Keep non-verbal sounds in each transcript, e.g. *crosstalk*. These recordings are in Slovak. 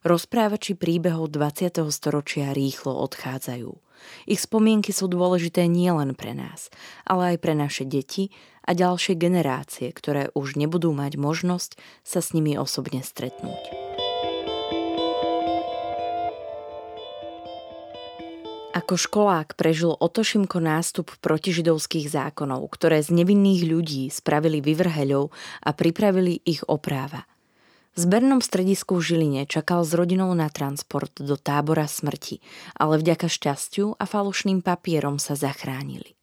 Rozprávači príbehov 20. storočia rýchlo odchádzajú. Ich spomienky sú dôležité nielen pre nás, ale aj pre naše deti a ďalšie generácie, ktoré už nebudú mať možnosť sa s nimi osobne stretnúť. Ako školák prežil Oto Šimko nástup protižidovských zákonov, ktoré z nevinných ľudí spravili vyvrheľov a pripravili ich o práva. V zbernom stredisku v Žiline čakal s rodinou na transport do tábora smrti, ale vďaka šťastiu a falošným papierom sa zachránili.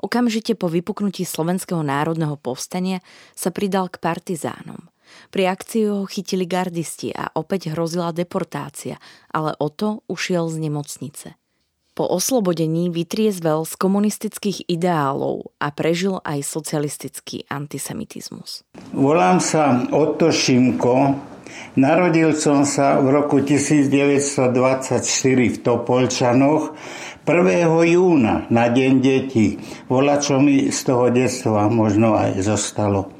Okamžite po vypuknutí Slovenského národného povstania sa pridal k partizánom. Pri akcii ho chytili gardisti a opäť hrozila deportácia, ale Oto ušiel z nemocnice. Po oslobodení vytriezvel z komunistických ideálov a prežil aj socialistický antisemitizmus. Volám sa Otto Šimko. Narodil som sa v roku 1924 v Topolčanoch 1. júna na Deň detí. Volá, čo mi z toho detstva možno aj zostalo.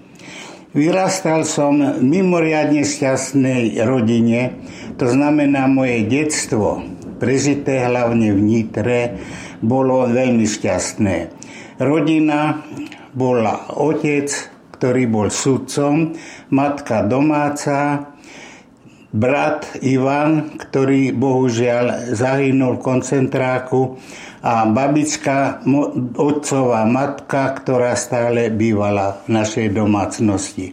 Vyrastal som v mimoriadne šťastnej rodine, to znamená moje detstvo prežité hlavne v Nitre, bolo veľmi šťastné. Rodina bola otec, ktorý bol sudcom, matka domáca, brat Ivan, ktorý bohužiaľ zahynul v koncentráku a babička, otcová matka, ktorá stále bývala v našej domácnosti.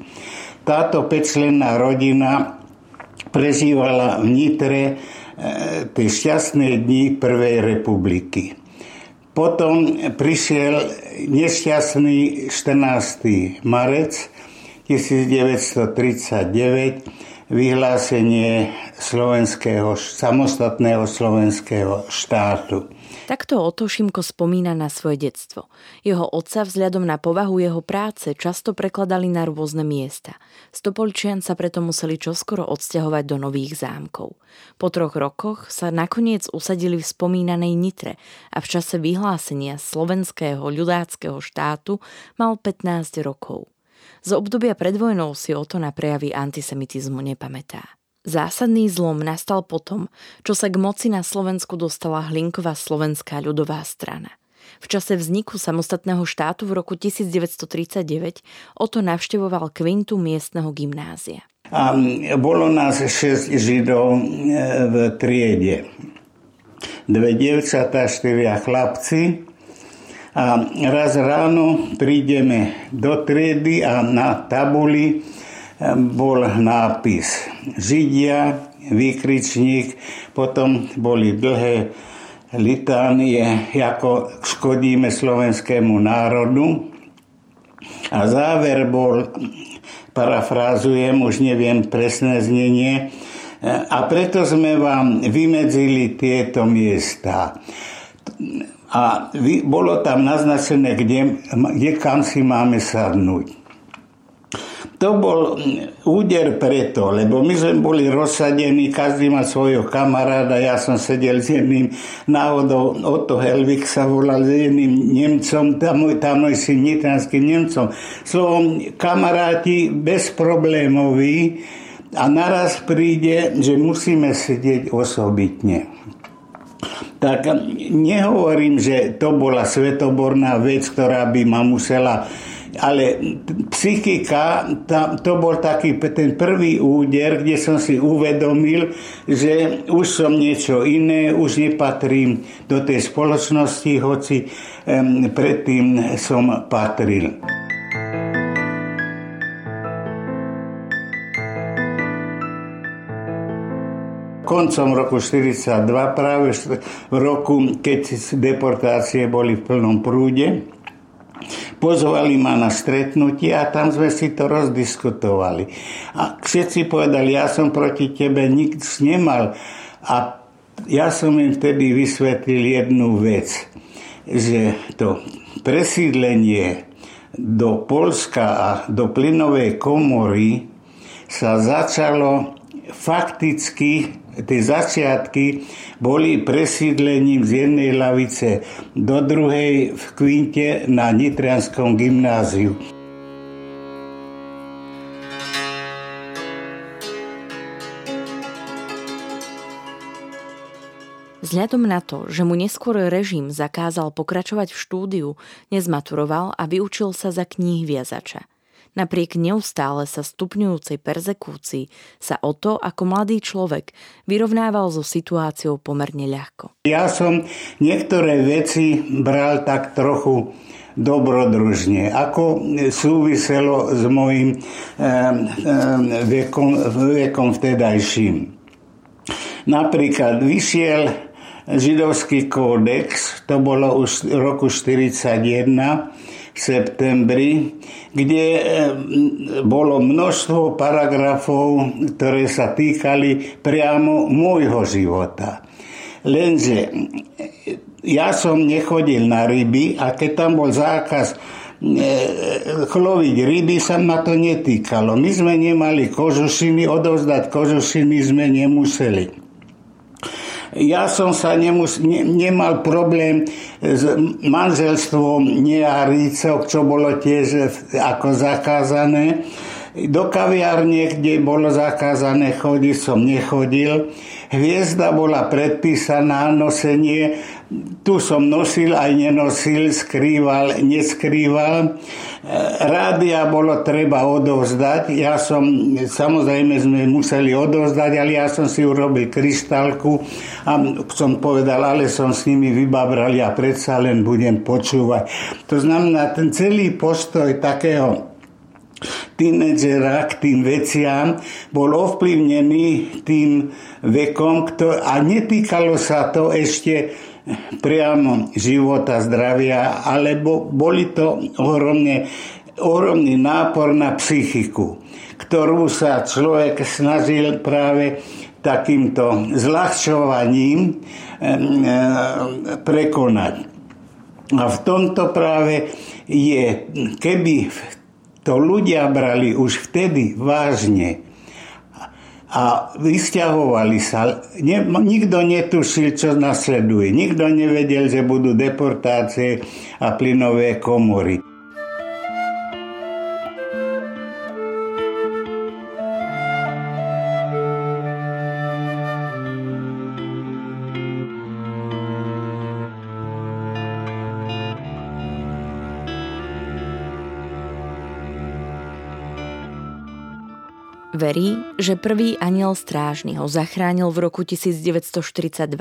Táto pečlená rodina prežívala v Nitre tie šťastné dni Prvej republiky. Potom prišiel nešťastný 14. marec 1939 vyhlásenie slovenského, samostatného slovenského štátu. Takto Oto Šimko spomína na svoje detstvo. Jeho otca vzhľadom na povahu jeho práce často prekladali na rôzne miesta. Stopolčian sa preto museli čoskoro odsťahovať do nových zámkov. Po troch rokoch sa nakoniec usadili v spomínanej Nitre a v čase vyhlásenia slovenského ľudáckého štátu mal 15 rokov. Z obdobia pred vojnou si Oto na prejavy antisemitizmu nepamätá. Zásadný zlom nastal potom, čo sa k moci na Slovensku dostala Hlinková slovenská ľudová strana. V čase vzniku samostatného štátu v roku 1939 Oto navštevoval kvintu miestneho gymnázia. A bolo nás 6 židov e, v triede. Dve dievčatá, štyria chlapci. A raz ráno prídeme do triedy a na tabuli bol nápis Židia, výkričník, potom boli dlhé litánie, ako škodíme slovenskému národu. A záver bol, parafrázujem, už neviem presné znenie, a preto sme vám vymedzili tieto miesta. A bolo tam naznačené, kde, kde kam si máme sadnúť. To bol úder preto, lebo my sme boli rozsadení, každý má svojho kamaráda, ja som sedel s jedným náhodou, Otto Helvik sa volal s jedným Nemcom, tam, tam si nitranským Nemcom. Slovom, kamaráti bezproblémoví a naraz príde, že musíme sedieť osobitne tak nehovorím, že to bola svetoborná vec, ktorá by ma musela ale psychika, to bol taký ten prvý úder, kde som si uvedomil, že už som niečo iné, už nepatrím do tej spoločnosti, hoci predtým som patril. Koncom roku 1942, práve v roku, keď deportácie boli v plnom prúde, Pozvali ma na stretnutie a tam sme si to rozdiskutovali. A všetci povedali, ja som proti tebe nič nemal. A ja som im vtedy vysvetlil jednu vec, že to presídlenie do Polska a do plynovej komory sa začalo fakticky tie začiatky boli presídlením z jednej lavice do druhej v Kvinte na Nitrianskom gymnáziu. Vzhľadom na to, že mu neskôr režim zakázal pokračovať v štúdiu, nezmaturoval a vyučil sa za kníh viazača. Napriek neustále sa stupňujúcej perzekúcii sa o to, ako mladý človek vyrovnával so situáciou pomerne ľahko. Ja som niektoré veci bral tak trochu dobrodružne, ako súviselo s mojim vekom, vekom vtedajším. Napríklad vyšiel židovský kódex, to bolo už v roku 1941, septembri, kde eh, bolo množstvo paragrafov, ktoré sa týkali priamo môjho života. Lenže eh, ja som nechodil na ryby a keď tam bol zákaz chloviť eh, ryby sa ma to netýkalo. My sme nemali kožušiny, odovzdať kožušiny sme nemuseli ja som sa nemus- ne- nemal problém s manželstvom nearícov, čo bolo tiež ako zakázané. Do kaviárne, kde bolo zakázané chodiť, som nechodil. Hviezda bola predpísaná nosenie. Tu som nosil, aj nenosil, skrýval, neskrýval. Rádia bolo treba odovzdať. Ja som, samozrejme sme museli odovzdať, ale ja som si urobil kryštálku a som povedal, ale som s nimi vybabral, ja predsa len budem počúvať. To znamená, ten celý postoj takého tínedžera k tým veciam bol ovplyvnený tým vekom a netýkalo sa to ešte priamo života, zdravia, alebo boli to ohromne, ohromný nápor na psychiku, ktorú sa človek snažil práve takýmto zľahčovaním prekonať. A v tomto práve je, keby to ľudia brali už vtedy vážne a vysťahovali sa. Ne, nikto netušil, čo nasleduje. Nikto nevedel, že budú deportácie a plynové komory. Verí, že prvý aniel strážny ho zachránil v roku 1942,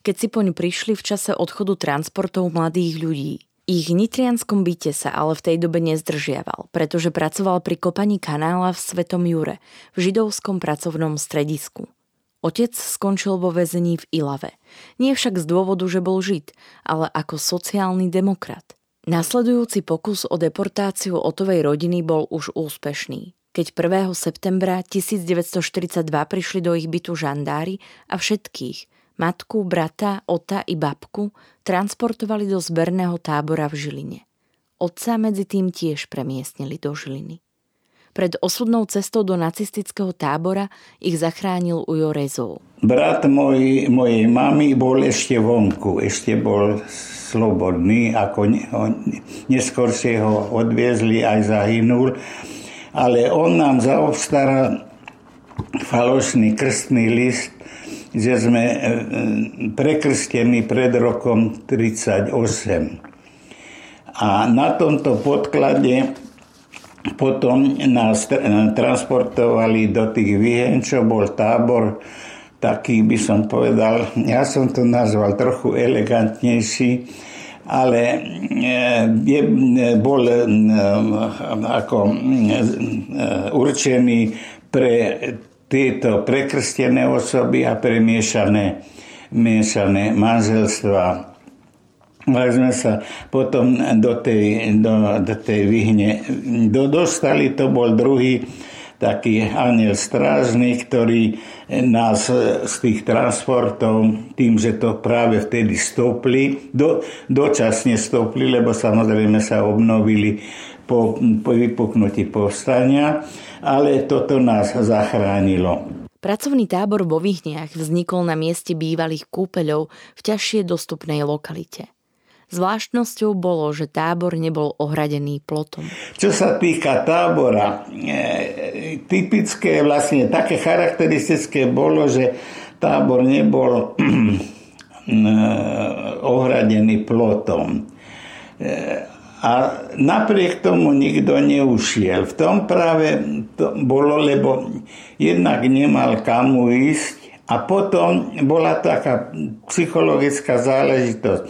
keď si poň prišli v čase odchodu transportov mladých ľudí. Ich nitrianskom byte sa ale v tej dobe nezdržiaval, pretože pracoval pri kopaní kanála v Svetom Jure, v židovskom pracovnom stredisku. Otec skončil vo väzení v Ilave. Nie však z dôvodu, že bol žid, ale ako sociálny demokrat. Nasledujúci pokus o deportáciu Otovej rodiny bol už úspešný keď 1. septembra 1942 prišli do ich bytu žandári a všetkých, matku, brata, ota i babku, transportovali do zberného tábora v Žiline. Otca medzi tým tiež premiestnili do Žiliny. Pred osudnou cestou do nacistického tábora ich zachránil Ujo Rezov. Brat môj, mojej mamy bol ešte vonku, ešte bol slobodný, ako neskôr si ho odviezli aj zahynul ale on nám zaobstaral falošný krstný list, že sme e, e, prekrstení pred rokom 38. A na tomto podklade potom nás transportovali do tých Vihen, čo bol tábor taký, by som povedal, ja som to nazval trochu elegantnejší, ale e, je, bol e, ako určený pre tieto prekrstené osoby a pre miešané, miešané manželstva. ale sme sa potom do tej, do, do tej vyhne do, dostali, to bol druhý taký aniel strážny, ktorý nás z tých transportov, tým, že to práve vtedy stopli, do, dočasne stopli, lebo samozrejme sa obnovili po, po vypuknutí povstania, ale toto nás zachránilo. Pracovný tábor vo Vyhniach vznikol na mieste bývalých kúpeľov v ťažšie dostupnej lokalite. Zvláštnosťou bolo, že tábor nebol ohradený plotom. Čo sa týka tábora, e, typické, vlastne také charakteristické bolo, že tábor nebol *clears throat* e, ohradený plotom. E, a napriek tomu nikto neušiel. V tom práve to bolo, lebo jednak nemal kamu ísť a potom bola taká psychologická záležitosť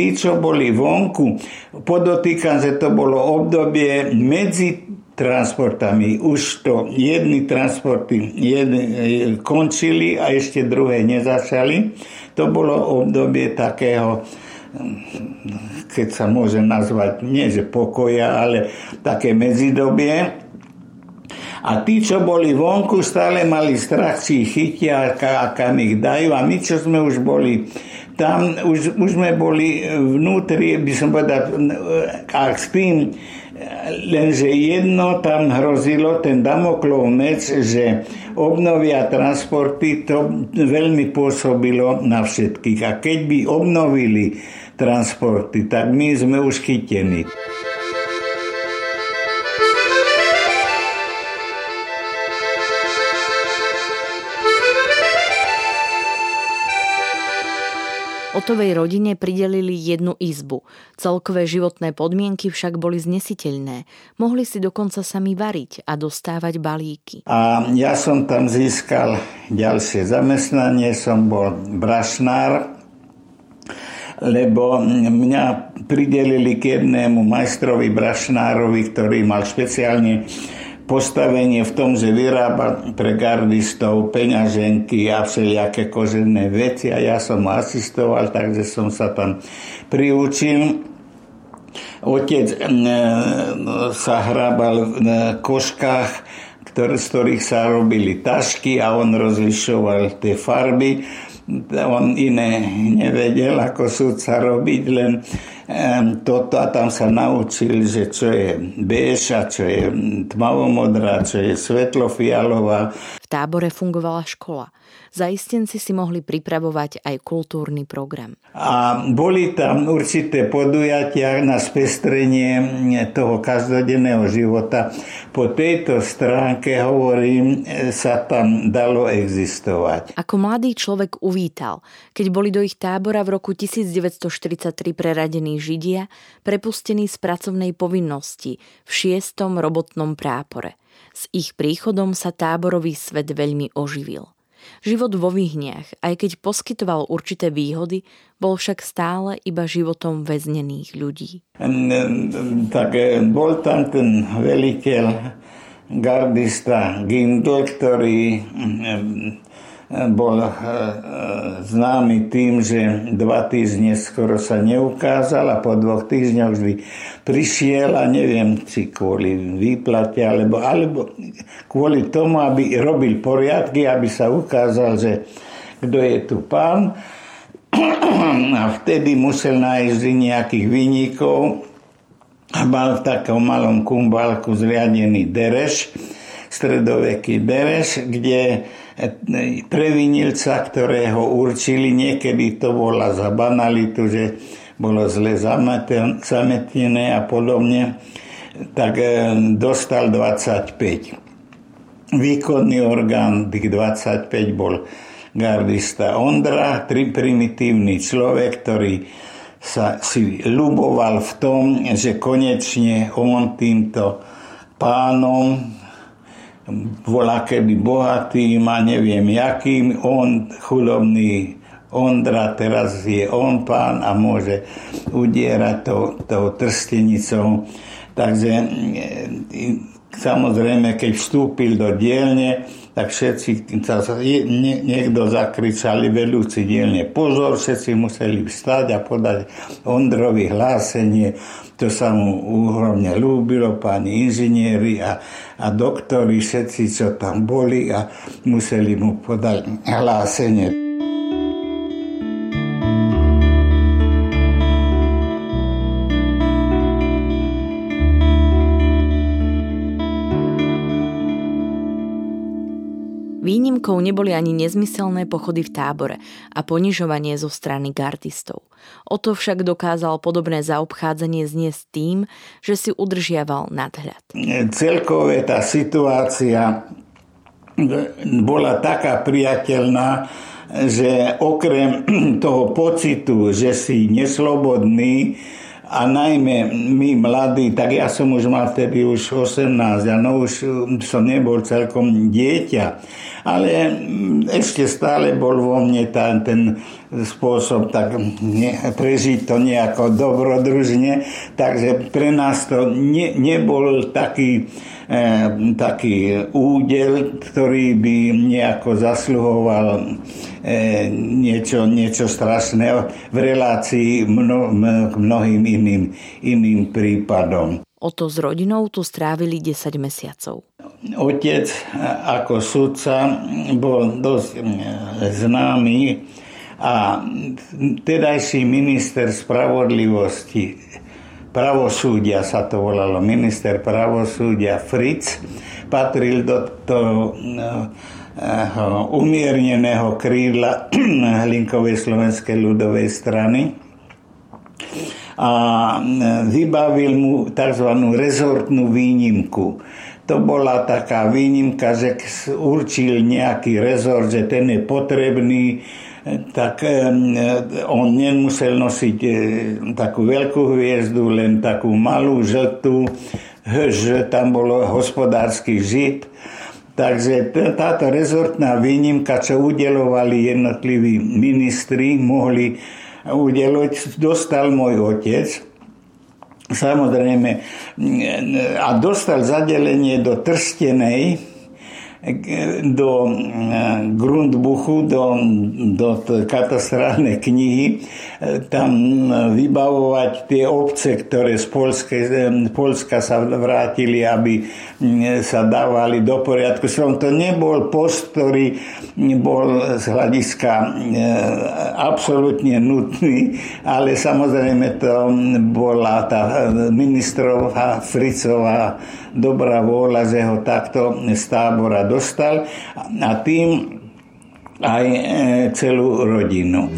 tí, čo boli vonku, podotýkam, že to bolo obdobie medzi transportami. Už to jedny transporty jedny, e, končili a ešte druhé nezačali. To bolo obdobie takého keď sa môže nazvať, nie že pokoja, ale také medzidobie. A tí, čo boli vonku, stále mali strach, či ich chytia a kam ich dajú. A my, čo sme už boli tam už, už sme boli vnútri, by som povedal, a s tým, lenže jedno tam hrozilo, ten Damoklov mec, že obnovia transporty, to veľmi pôsobilo na všetkých. A keď by obnovili transporty, tak my sme už chytení. Otovej rodine pridelili jednu izbu. Celkové životné podmienky však boli znesiteľné. Mohli si dokonca sami variť a dostávať balíky. A ja som tam získal ďalšie zamestnanie, som bol brašnár, lebo mňa pridelili k jednému majstrovi brašnárovi, ktorý mal špeciálne postavenie v tom, že vyrába pre gardistov peňaženky a všelijaké kožené veci a ja som asistoval, takže som sa tam priučil. Otec e, sa hrábal v koškách, ktoré, z ktorých sa robili tašky a on rozlišoval tie farby on iné nevedel, ako súdca robiť, len toto a tam sa naučil, že čo je bež a čo je tmavomodrá, čo je svetlofialová. V tábore fungovala škola zaistenci si mohli pripravovať aj kultúrny program. A boli tam určité podujatia na spestrenie toho každodenného života. Po tejto stránke, hovorím, sa tam dalo existovať. Ako mladý človek uvítal, keď boli do ich tábora v roku 1943 preradení Židia, prepustení z pracovnej povinnosti v šiestom robotnom prápore. S ich príchodom sa táborový svet veľmi oživil. Život vo výhniach, aj keď poskytoval určité výhody, bol však stále iba životom väznených ľudí. Tak e, bol tam ten veliteľ gardista Gindl, ktorý bol eh, známy tým, že dva týždne skoro sa neukázal a po dvoch týždňoch vždy prišiel a neviem, či kvôli výplate, alebo, alebo kvôli tomu, aby robil poriadky, aby sa ukázal, že kto je tu pán. *clears throat* A vtedy musel nájsť nejakých vynikov a mal v takom malom kumbalku zriadený dereš, stredoveký dereš, kde previnilca, ktorého určili, niekedy to bola za banalitu, že bolo zle zametené a podobne, tak e, dostal 25. Výkonný orgán tých 25 bol gardista Ondra, tri primitívny človek, ktorý sa si ľuboval v tom, že konečne on týmto pánom volá keby bohatým a neviem jakým, on chudobný Ondra, teraz je on pán a môže udierať tou, tou trstenicou. Takže e, samozrejme, keď vstúpil do dielne, tak všetci, niekto zakričali vedúci dielne pozor, všetci museli vstať a podať Ondrovi hlásenie. To sa mu úhromne ľúbilo, páni inžinieri a, a doktori, všetci, čo tam boli a museli mu podať hlásenie. Výnimkou neboli ani nezmyselné pochody v tábore a ponižovanie zo strany gardistov. O to však dokázal podobné zaobchádzanie zniesť tým, že si udržiaval nadhľad. Celkové tá situácia bola taká priateľná, že okrem *clears throat* toho pocitu, že si neslobodný, a najmä my mladí, tak ja som už mal vtedy už 18, a no už som nebol celkom dieťa, ale ešte stále bol vo mne tá, ten spôsob tak ne, prežiť to nejako dobrodružne, takže pre nás to ne, nebol taký, taký údel, ktorý by nejako zasluhoval e, niečo, niečo strašné v relácii mno, k mnohým iným, iným prípadom. Oto s rodinou tu strávili 10 mesiacov. Otec ako sudca bol dosť známy a tedajší minister spravodlivosti, pravosúdia sa to volalo, minister pravosúdia Fritz, patril do toho uh, umierneného krídla *clears throat* Hlinkovej slovenskej ľudovej strany a vybavil mu tzv. rezortnú výnimku. To bola taká výnimka, že určil nejaký rezort, že ten je potrebný tak on nemusel nosiť e, takú veľkú hviezdu, len takú malú žltú, že tam bolo hospodársky žid. Takže táto rezortná výnimka, čo udelovali jednotliví ministri, mohli udelovať, dostal môj otec. Samozrejme, a dostal zadelenie do Trstenej, do eh, Grundbuchu, do, do katastrálnej knihy, eh, tam eh, vybavovať tie obce, ktoré z Polske, Polska sa vrátili, aby mm, sa dávali do poriadku. Som to nebol post, ktorý bol z hľadiska absolútne nutný, ale samozrejme to bola tá ministrová Fricová dobrá vôľa, že ho takto z tábora dostal a tým aj e, celú rodinu.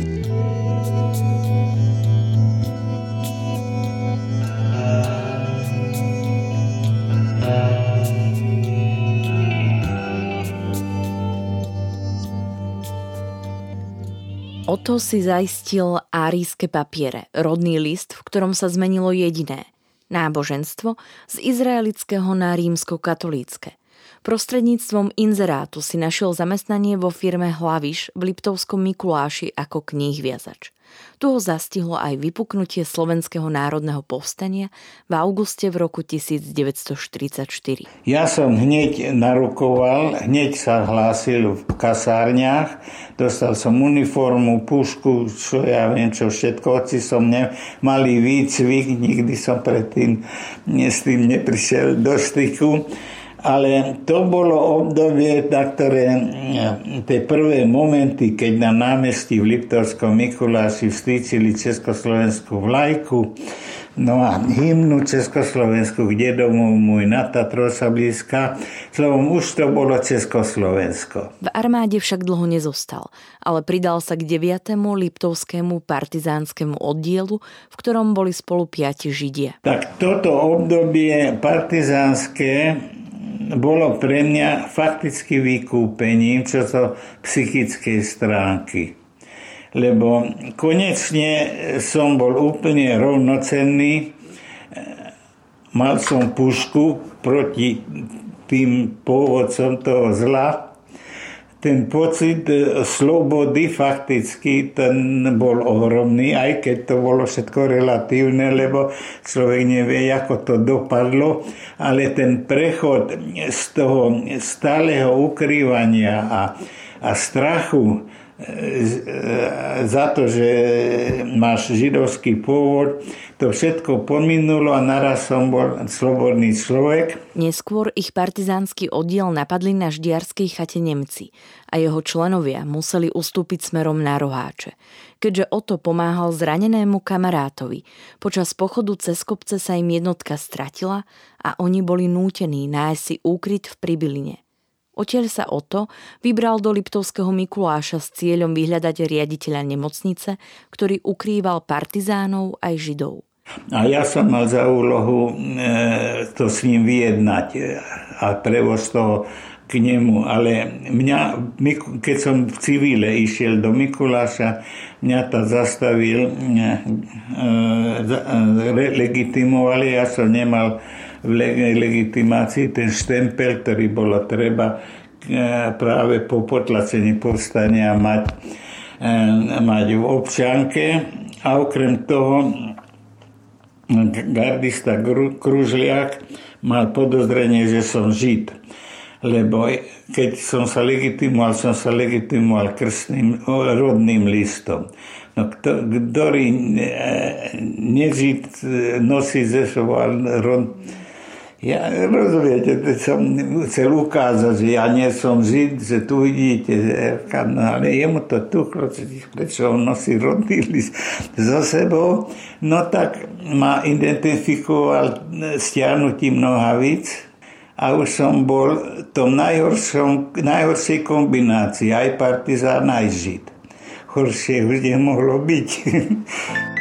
Oto si zaistil árijské papiere, rodný list, v ktorom sa zmenilo jediné. Náboženstvo z izraelického na rímsko-katolícke. Prostredníctvom inzerátu si našiel zamestnanie vo firme Hlaviš v Liptovskom Mikuláši ako knihviazač. Tu ho zastihlo aj vypuknutie Slovenského národného povstania v auguste v roku 1944. Ja som hneď narukoval, hneď sa hlásil v kasárniach, dostal som uniformu, pušku, čo ja viem, čo všetko, hoci som nemalý výcvik, nikdy som predtým s tým neprišiel do styku ale to bolo obdobie, na ktoré mm, tie prvé momenty, keď na námestí v Liptovskom Mikuláši vstýčili československú vlajku, no a hymnu Československu, kde domov môj na Tatro sa blízka, slovom už to bolo Československo. V armáde však dlho nezostal, ale pridal sa k 9. Liptovskému partizánskemu oddielu, v ktorom boli spolu piati Židia. Tak toto obdobie partizánske bolo pre mňa fakticky vykúpením, čo to psychickej stránky. Lebo konečne som bol úplne rovnocenný. Mal som pušku proti tým pôvodcom toho zla. Ten pocit e, slobody fakticky ten bol ohromný, aj keď to bolo všetko relatívne, lebo človek nevie, ako to dopadlo, ale ten prechod z toho stáleho ukrývania a, a strachu za to, že máš židovský pôvod, to všetko pominulo a naraz som bol slobodný človek. Neskôr ich partizánsky oddiel napadli na ždiarskej chate Nemci a jeho členovia museli ustúpiť smerom na roháče. Keďže Oto pomáhal zranenému kamarátovi, počas pochodu cez kopce sa im jednotka stratila a oni boli nútení nájsť si úkryt v Pribiline. Odtiaľ sa Oto vybral do Liptovského Mikuláša s cieľom vyhľadať riaditeľa nemocnice, ktorý ukrýval partizánov aj židov. A ja som mal za úlohu e, to s ním vyjednať a prevoz toho k nemu, ale mňa, keď som v civile išiel do Mikuláša, mňa to zastavil, e, e, legitimovali, ja som nemal v legitimácii ten štempel, ktorý bolo treba e, práve po potlačení povstania mať, e, mať v občanke. A okrem toho gardista Kružliak mal podozrenie, že som žid. Lebo keď som sa legitimoval, som sa legitimoval krstným rodným listom. No, ktorý e, nežid nosí ze sebou rod, ja, rozumiete, som chcel ukázať, že ja nie som žid, že tu vidíte, ale jemu to tu, prečo on nosí rodný list za sebou, no tak ma identifikoval stiahnutím nohavíc a už som bol v tom najhoršej kombinácii, aj partizán, aj žid. Horšie už nemohlo byť. *laughs*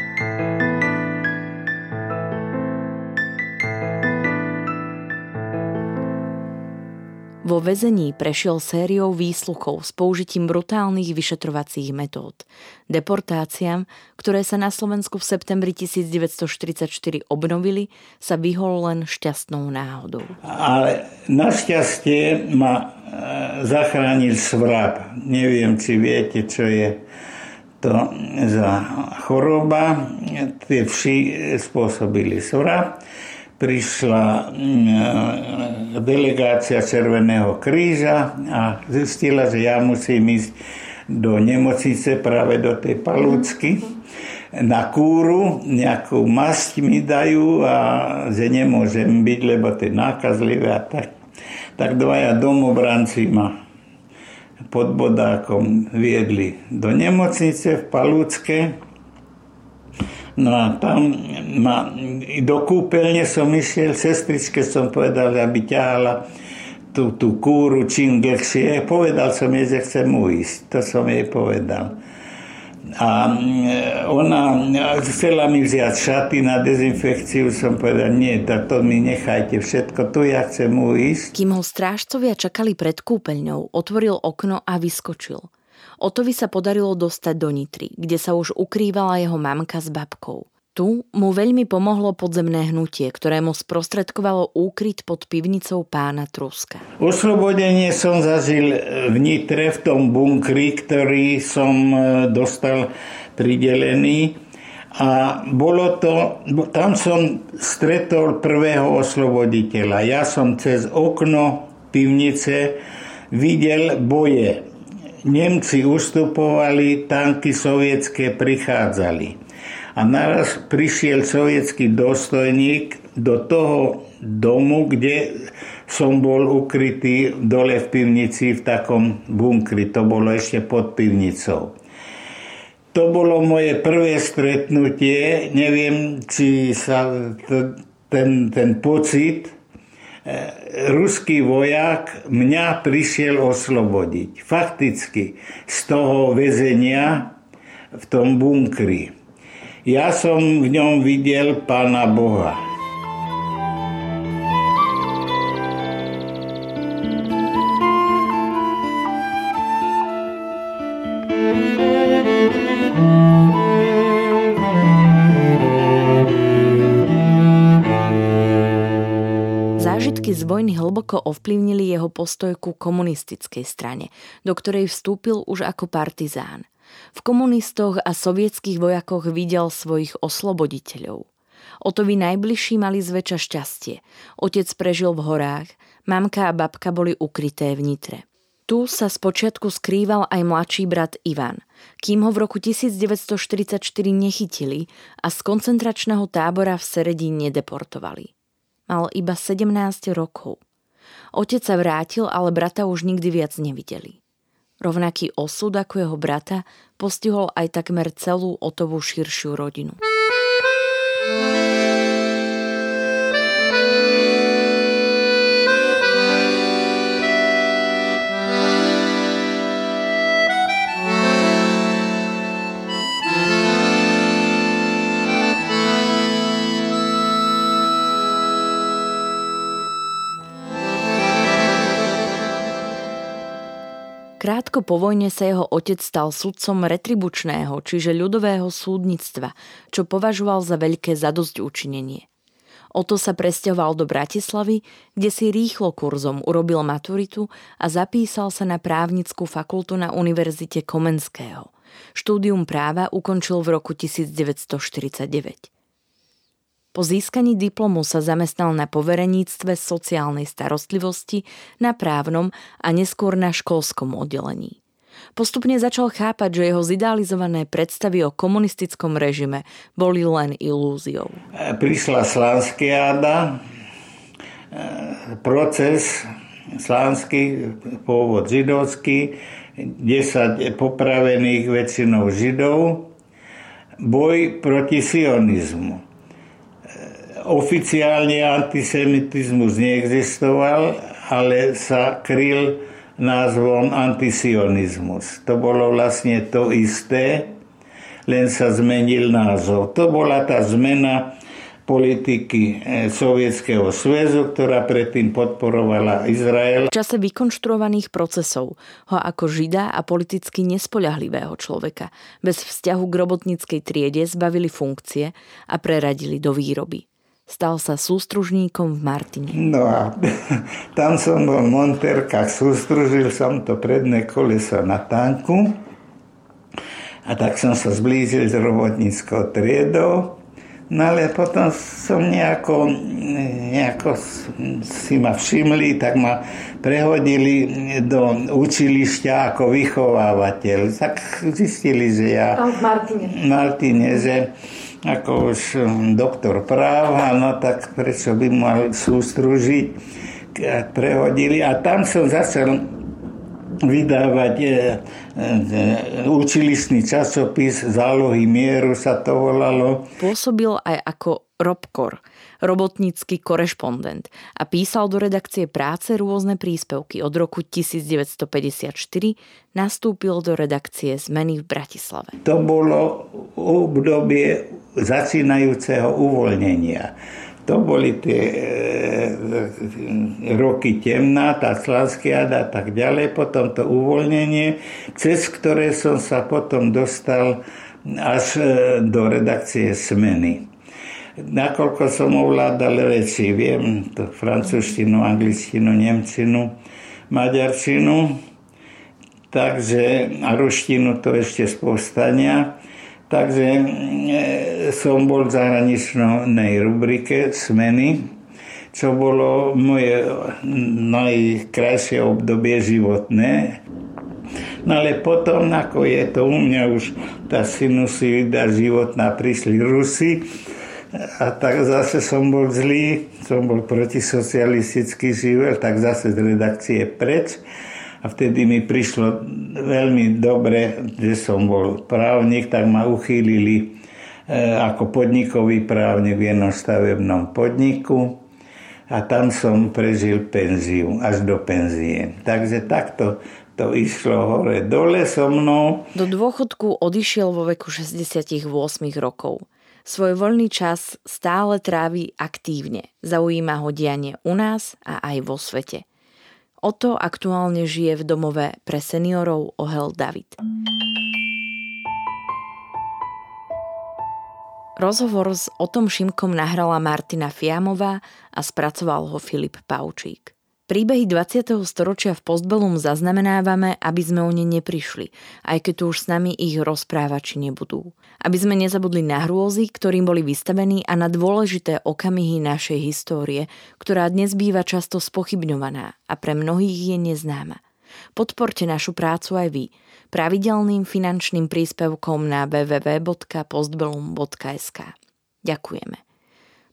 Vo väzení prešiel sériou výsluchov s použitím brutálnych vyšetrovacích metód. Deportáciám, ktoré sa na Slovensku v septembri 1944 obnovili, sa vyhol len šťastnou náhodou. Ale našťastie ma e, zachránil svrab. Neviem, či viete, čo je to za choroba. Tie vši spôsobili svrab prišla mm, delegácia Červeného kríža a zistila, že ja musím ísť do nemocnice práve do tej palúcky na kúru, nejakú masť mi dajú a že nemôžem byť, lebo to je nákazlivé a tak. Tak dvaja domobranci ma pod bodákom viedli do nemocnice v Palúcke No a tam ma, do kúpeľne som išiel, sestričke som povedal, aby ťahala tú, tú kúru čím dlhšie. Povedal som jej, že chcem uísť. To som jej povedal. A mm, ona chcela mi vziať šaty na dezinfekciu, som povedal, nie, to mi nechajte všetko, tu ja chcem uísť. Kým ho strážcovia čakali pred kúpeľňou, otvoril okno a vyskočil. Otovi sa podarilo dostať do Nitry, kde sa už ukrývala jeho mamka s babkou. Tu mu veľmi pomohlo podzemné hnutie, ktoré mu sprostredkovalo úkryt pod pivnicou pána Truska. Oslobodenie som zažil v Nitre, v tom bunkri, ktorý som e, dostal pridelený. A bolo to, tam som stretol prvého osloboditeľa. Ja som cez okno pivnice videl boje Nemci ustupovali, tanky sovietské prichádzali. A naraz prišiel sovietský dôstojník do toho domu, kde som bol ukrytý dole v pivnici v takom bunkri. To bolo ešte pod pivnicou. To bolo moje prvé stretnutie. Neviem, či sa ten, ten pocit ruský vojak mňa prišiel oslobodiť. Fakticky z toho väzenia v tom bunkri. Ja som v ňom videl Pána Boha. Hlboko ovplyvnili jeho postoj ku komunistickej strane, do ktorej vstúpil už ako partizán. V komunistoch a sovietských vojakoch videl svojich osloboditeľov. Otovi najbližší mali zväčša šťastie. Otec prežil v horách, mamka a babka boli ukryté v Nitre. Tu sa spočiatku skrýval aj mladší brat Ivan, kým ho v roku 1944 nechytili a z koncentračného tábora v Seredi nedeportovali. Mal iba 17 rokov. Otec sa vrátil, ale brata už nikdy viac nevideli. Rovnaký osud ako jeho brata postihol aj takmer celú Otovú širšiu rodinu. Krátko po vojne sa jeho otec stal sudcom retribučného, čiže ľudového súdnictva, čo považoval za veľké zadosť učinenie. Oto sa presťahoval do Bratislavy, kde si rýchlo kurzom urobil maturitu a zapísal sa na právnickú fakultu na Univerzite Komenského. Štúdium práva ukončil v roku 1949. Po získaní diplomu sa zamestnal na povereníctve sociálnej starostlivosti, na právnom a neskôr na školskom oddelení. Postupne začal chápať, že jeho zidealizované predstavy o komunistickom režime boli len ilúziou. Prišla Slanskiáda, e, proces slánsky, pôvod židovský, 10 popravených väčšinou židov, boj proti sionizmu oficiálne antisemitizmus neexistoval, ale sa kryl názvom antisionizmus. To bolo vlastne to isté, len sa zmenil názov. To bola tá zmena politiky eh, Sovietskeho sväzu, ktorá predtým podporovala Izrael. V čase vykonštruovaných procesov ho ako žida a politicky nespoľahlivého človeka bez vzťahu k robotníckej triede zbavili funkcie a preradili do výroby. Stal sa sústružníkom v Martine. No a *laughs* tam som bol v monterkách, sústružil som to predné koleso na tanku a tak som sa zblížil s robotníckou triedou. No ale potom som nejako, nejako si ma všimli, tak ma prehodili do učilišťa ako vychovávateľ. Tak zistili, že ja... v Martine. Martine, že ako už hm, doktor práva, no tak prečo by mal sústružiť, prehodili. A tam som začal vydávať e, e, učilistný časopis Zálohy mieru sa to volalo. Pôsobil aj ako Robkor, robotnícky korešpondent a písal do redakcie práce rôzne príspevky. Od roku 1954 nastúpil do redakcie Zmeny v Bratislave. To bolo obdobie začínajúceho uvoľnenia. To boli tie e, roky temná, tá Slanskiada a tak ďalej, potom to uvoľnenie, cez ktoré som sa potom dostal až e, do redakcie Smeny nakoľko som ovládal reči, viem to francúzštinu, angličtinu, nemčinu, maďarčinu, takže a ruštinu to ešte z povstania. Takže e, som bol v zahraničnej rubrike Smeny, čo bolo moje najkrajšie obdobie životné. No ale potom, ako je to u mňa už tá sinusivida životná, prišli Rusi, a tak zase som bol zlý, som bol protisocialistický živel, tak zase z redakcie preč. A vtedy mi prišlo veľmi dobre, že som bol právnik, tak ma uchýlili e, ako podnikový právnik v jednom stavebnom podniku a tam som prežil penziu, až do penzie. Takže takto to išlo hore dole so mnou. Do dôchodku odišiel vo veku 68 rokov. Svoj voľný čas stále trávi aktívne. Zaujíma ho dianie u nás a aj vo svete. Oto aktuálne žije v domove pre seniorov Ohel David. Rozhovor s Otom Šimkom nahrala Martina Fiamová a spracoval ho Filip Paučík. Príbehy 20. storočia v Postbelum zaznamenávame, aby sme o ne neprišli, aj keď tu už s nami ich rozprávači nebudú. Aby sme nezabudli na hrôzy, ktorým boli vystavení a na dôležité okamihy našej histórie, ktorá dnes býva často spochybňovaná a pre mnohých je neznáma. Podporte našu prácu aj vy pravidelným finančným príspevkom na www.postbelum.sk. Ďakujeme.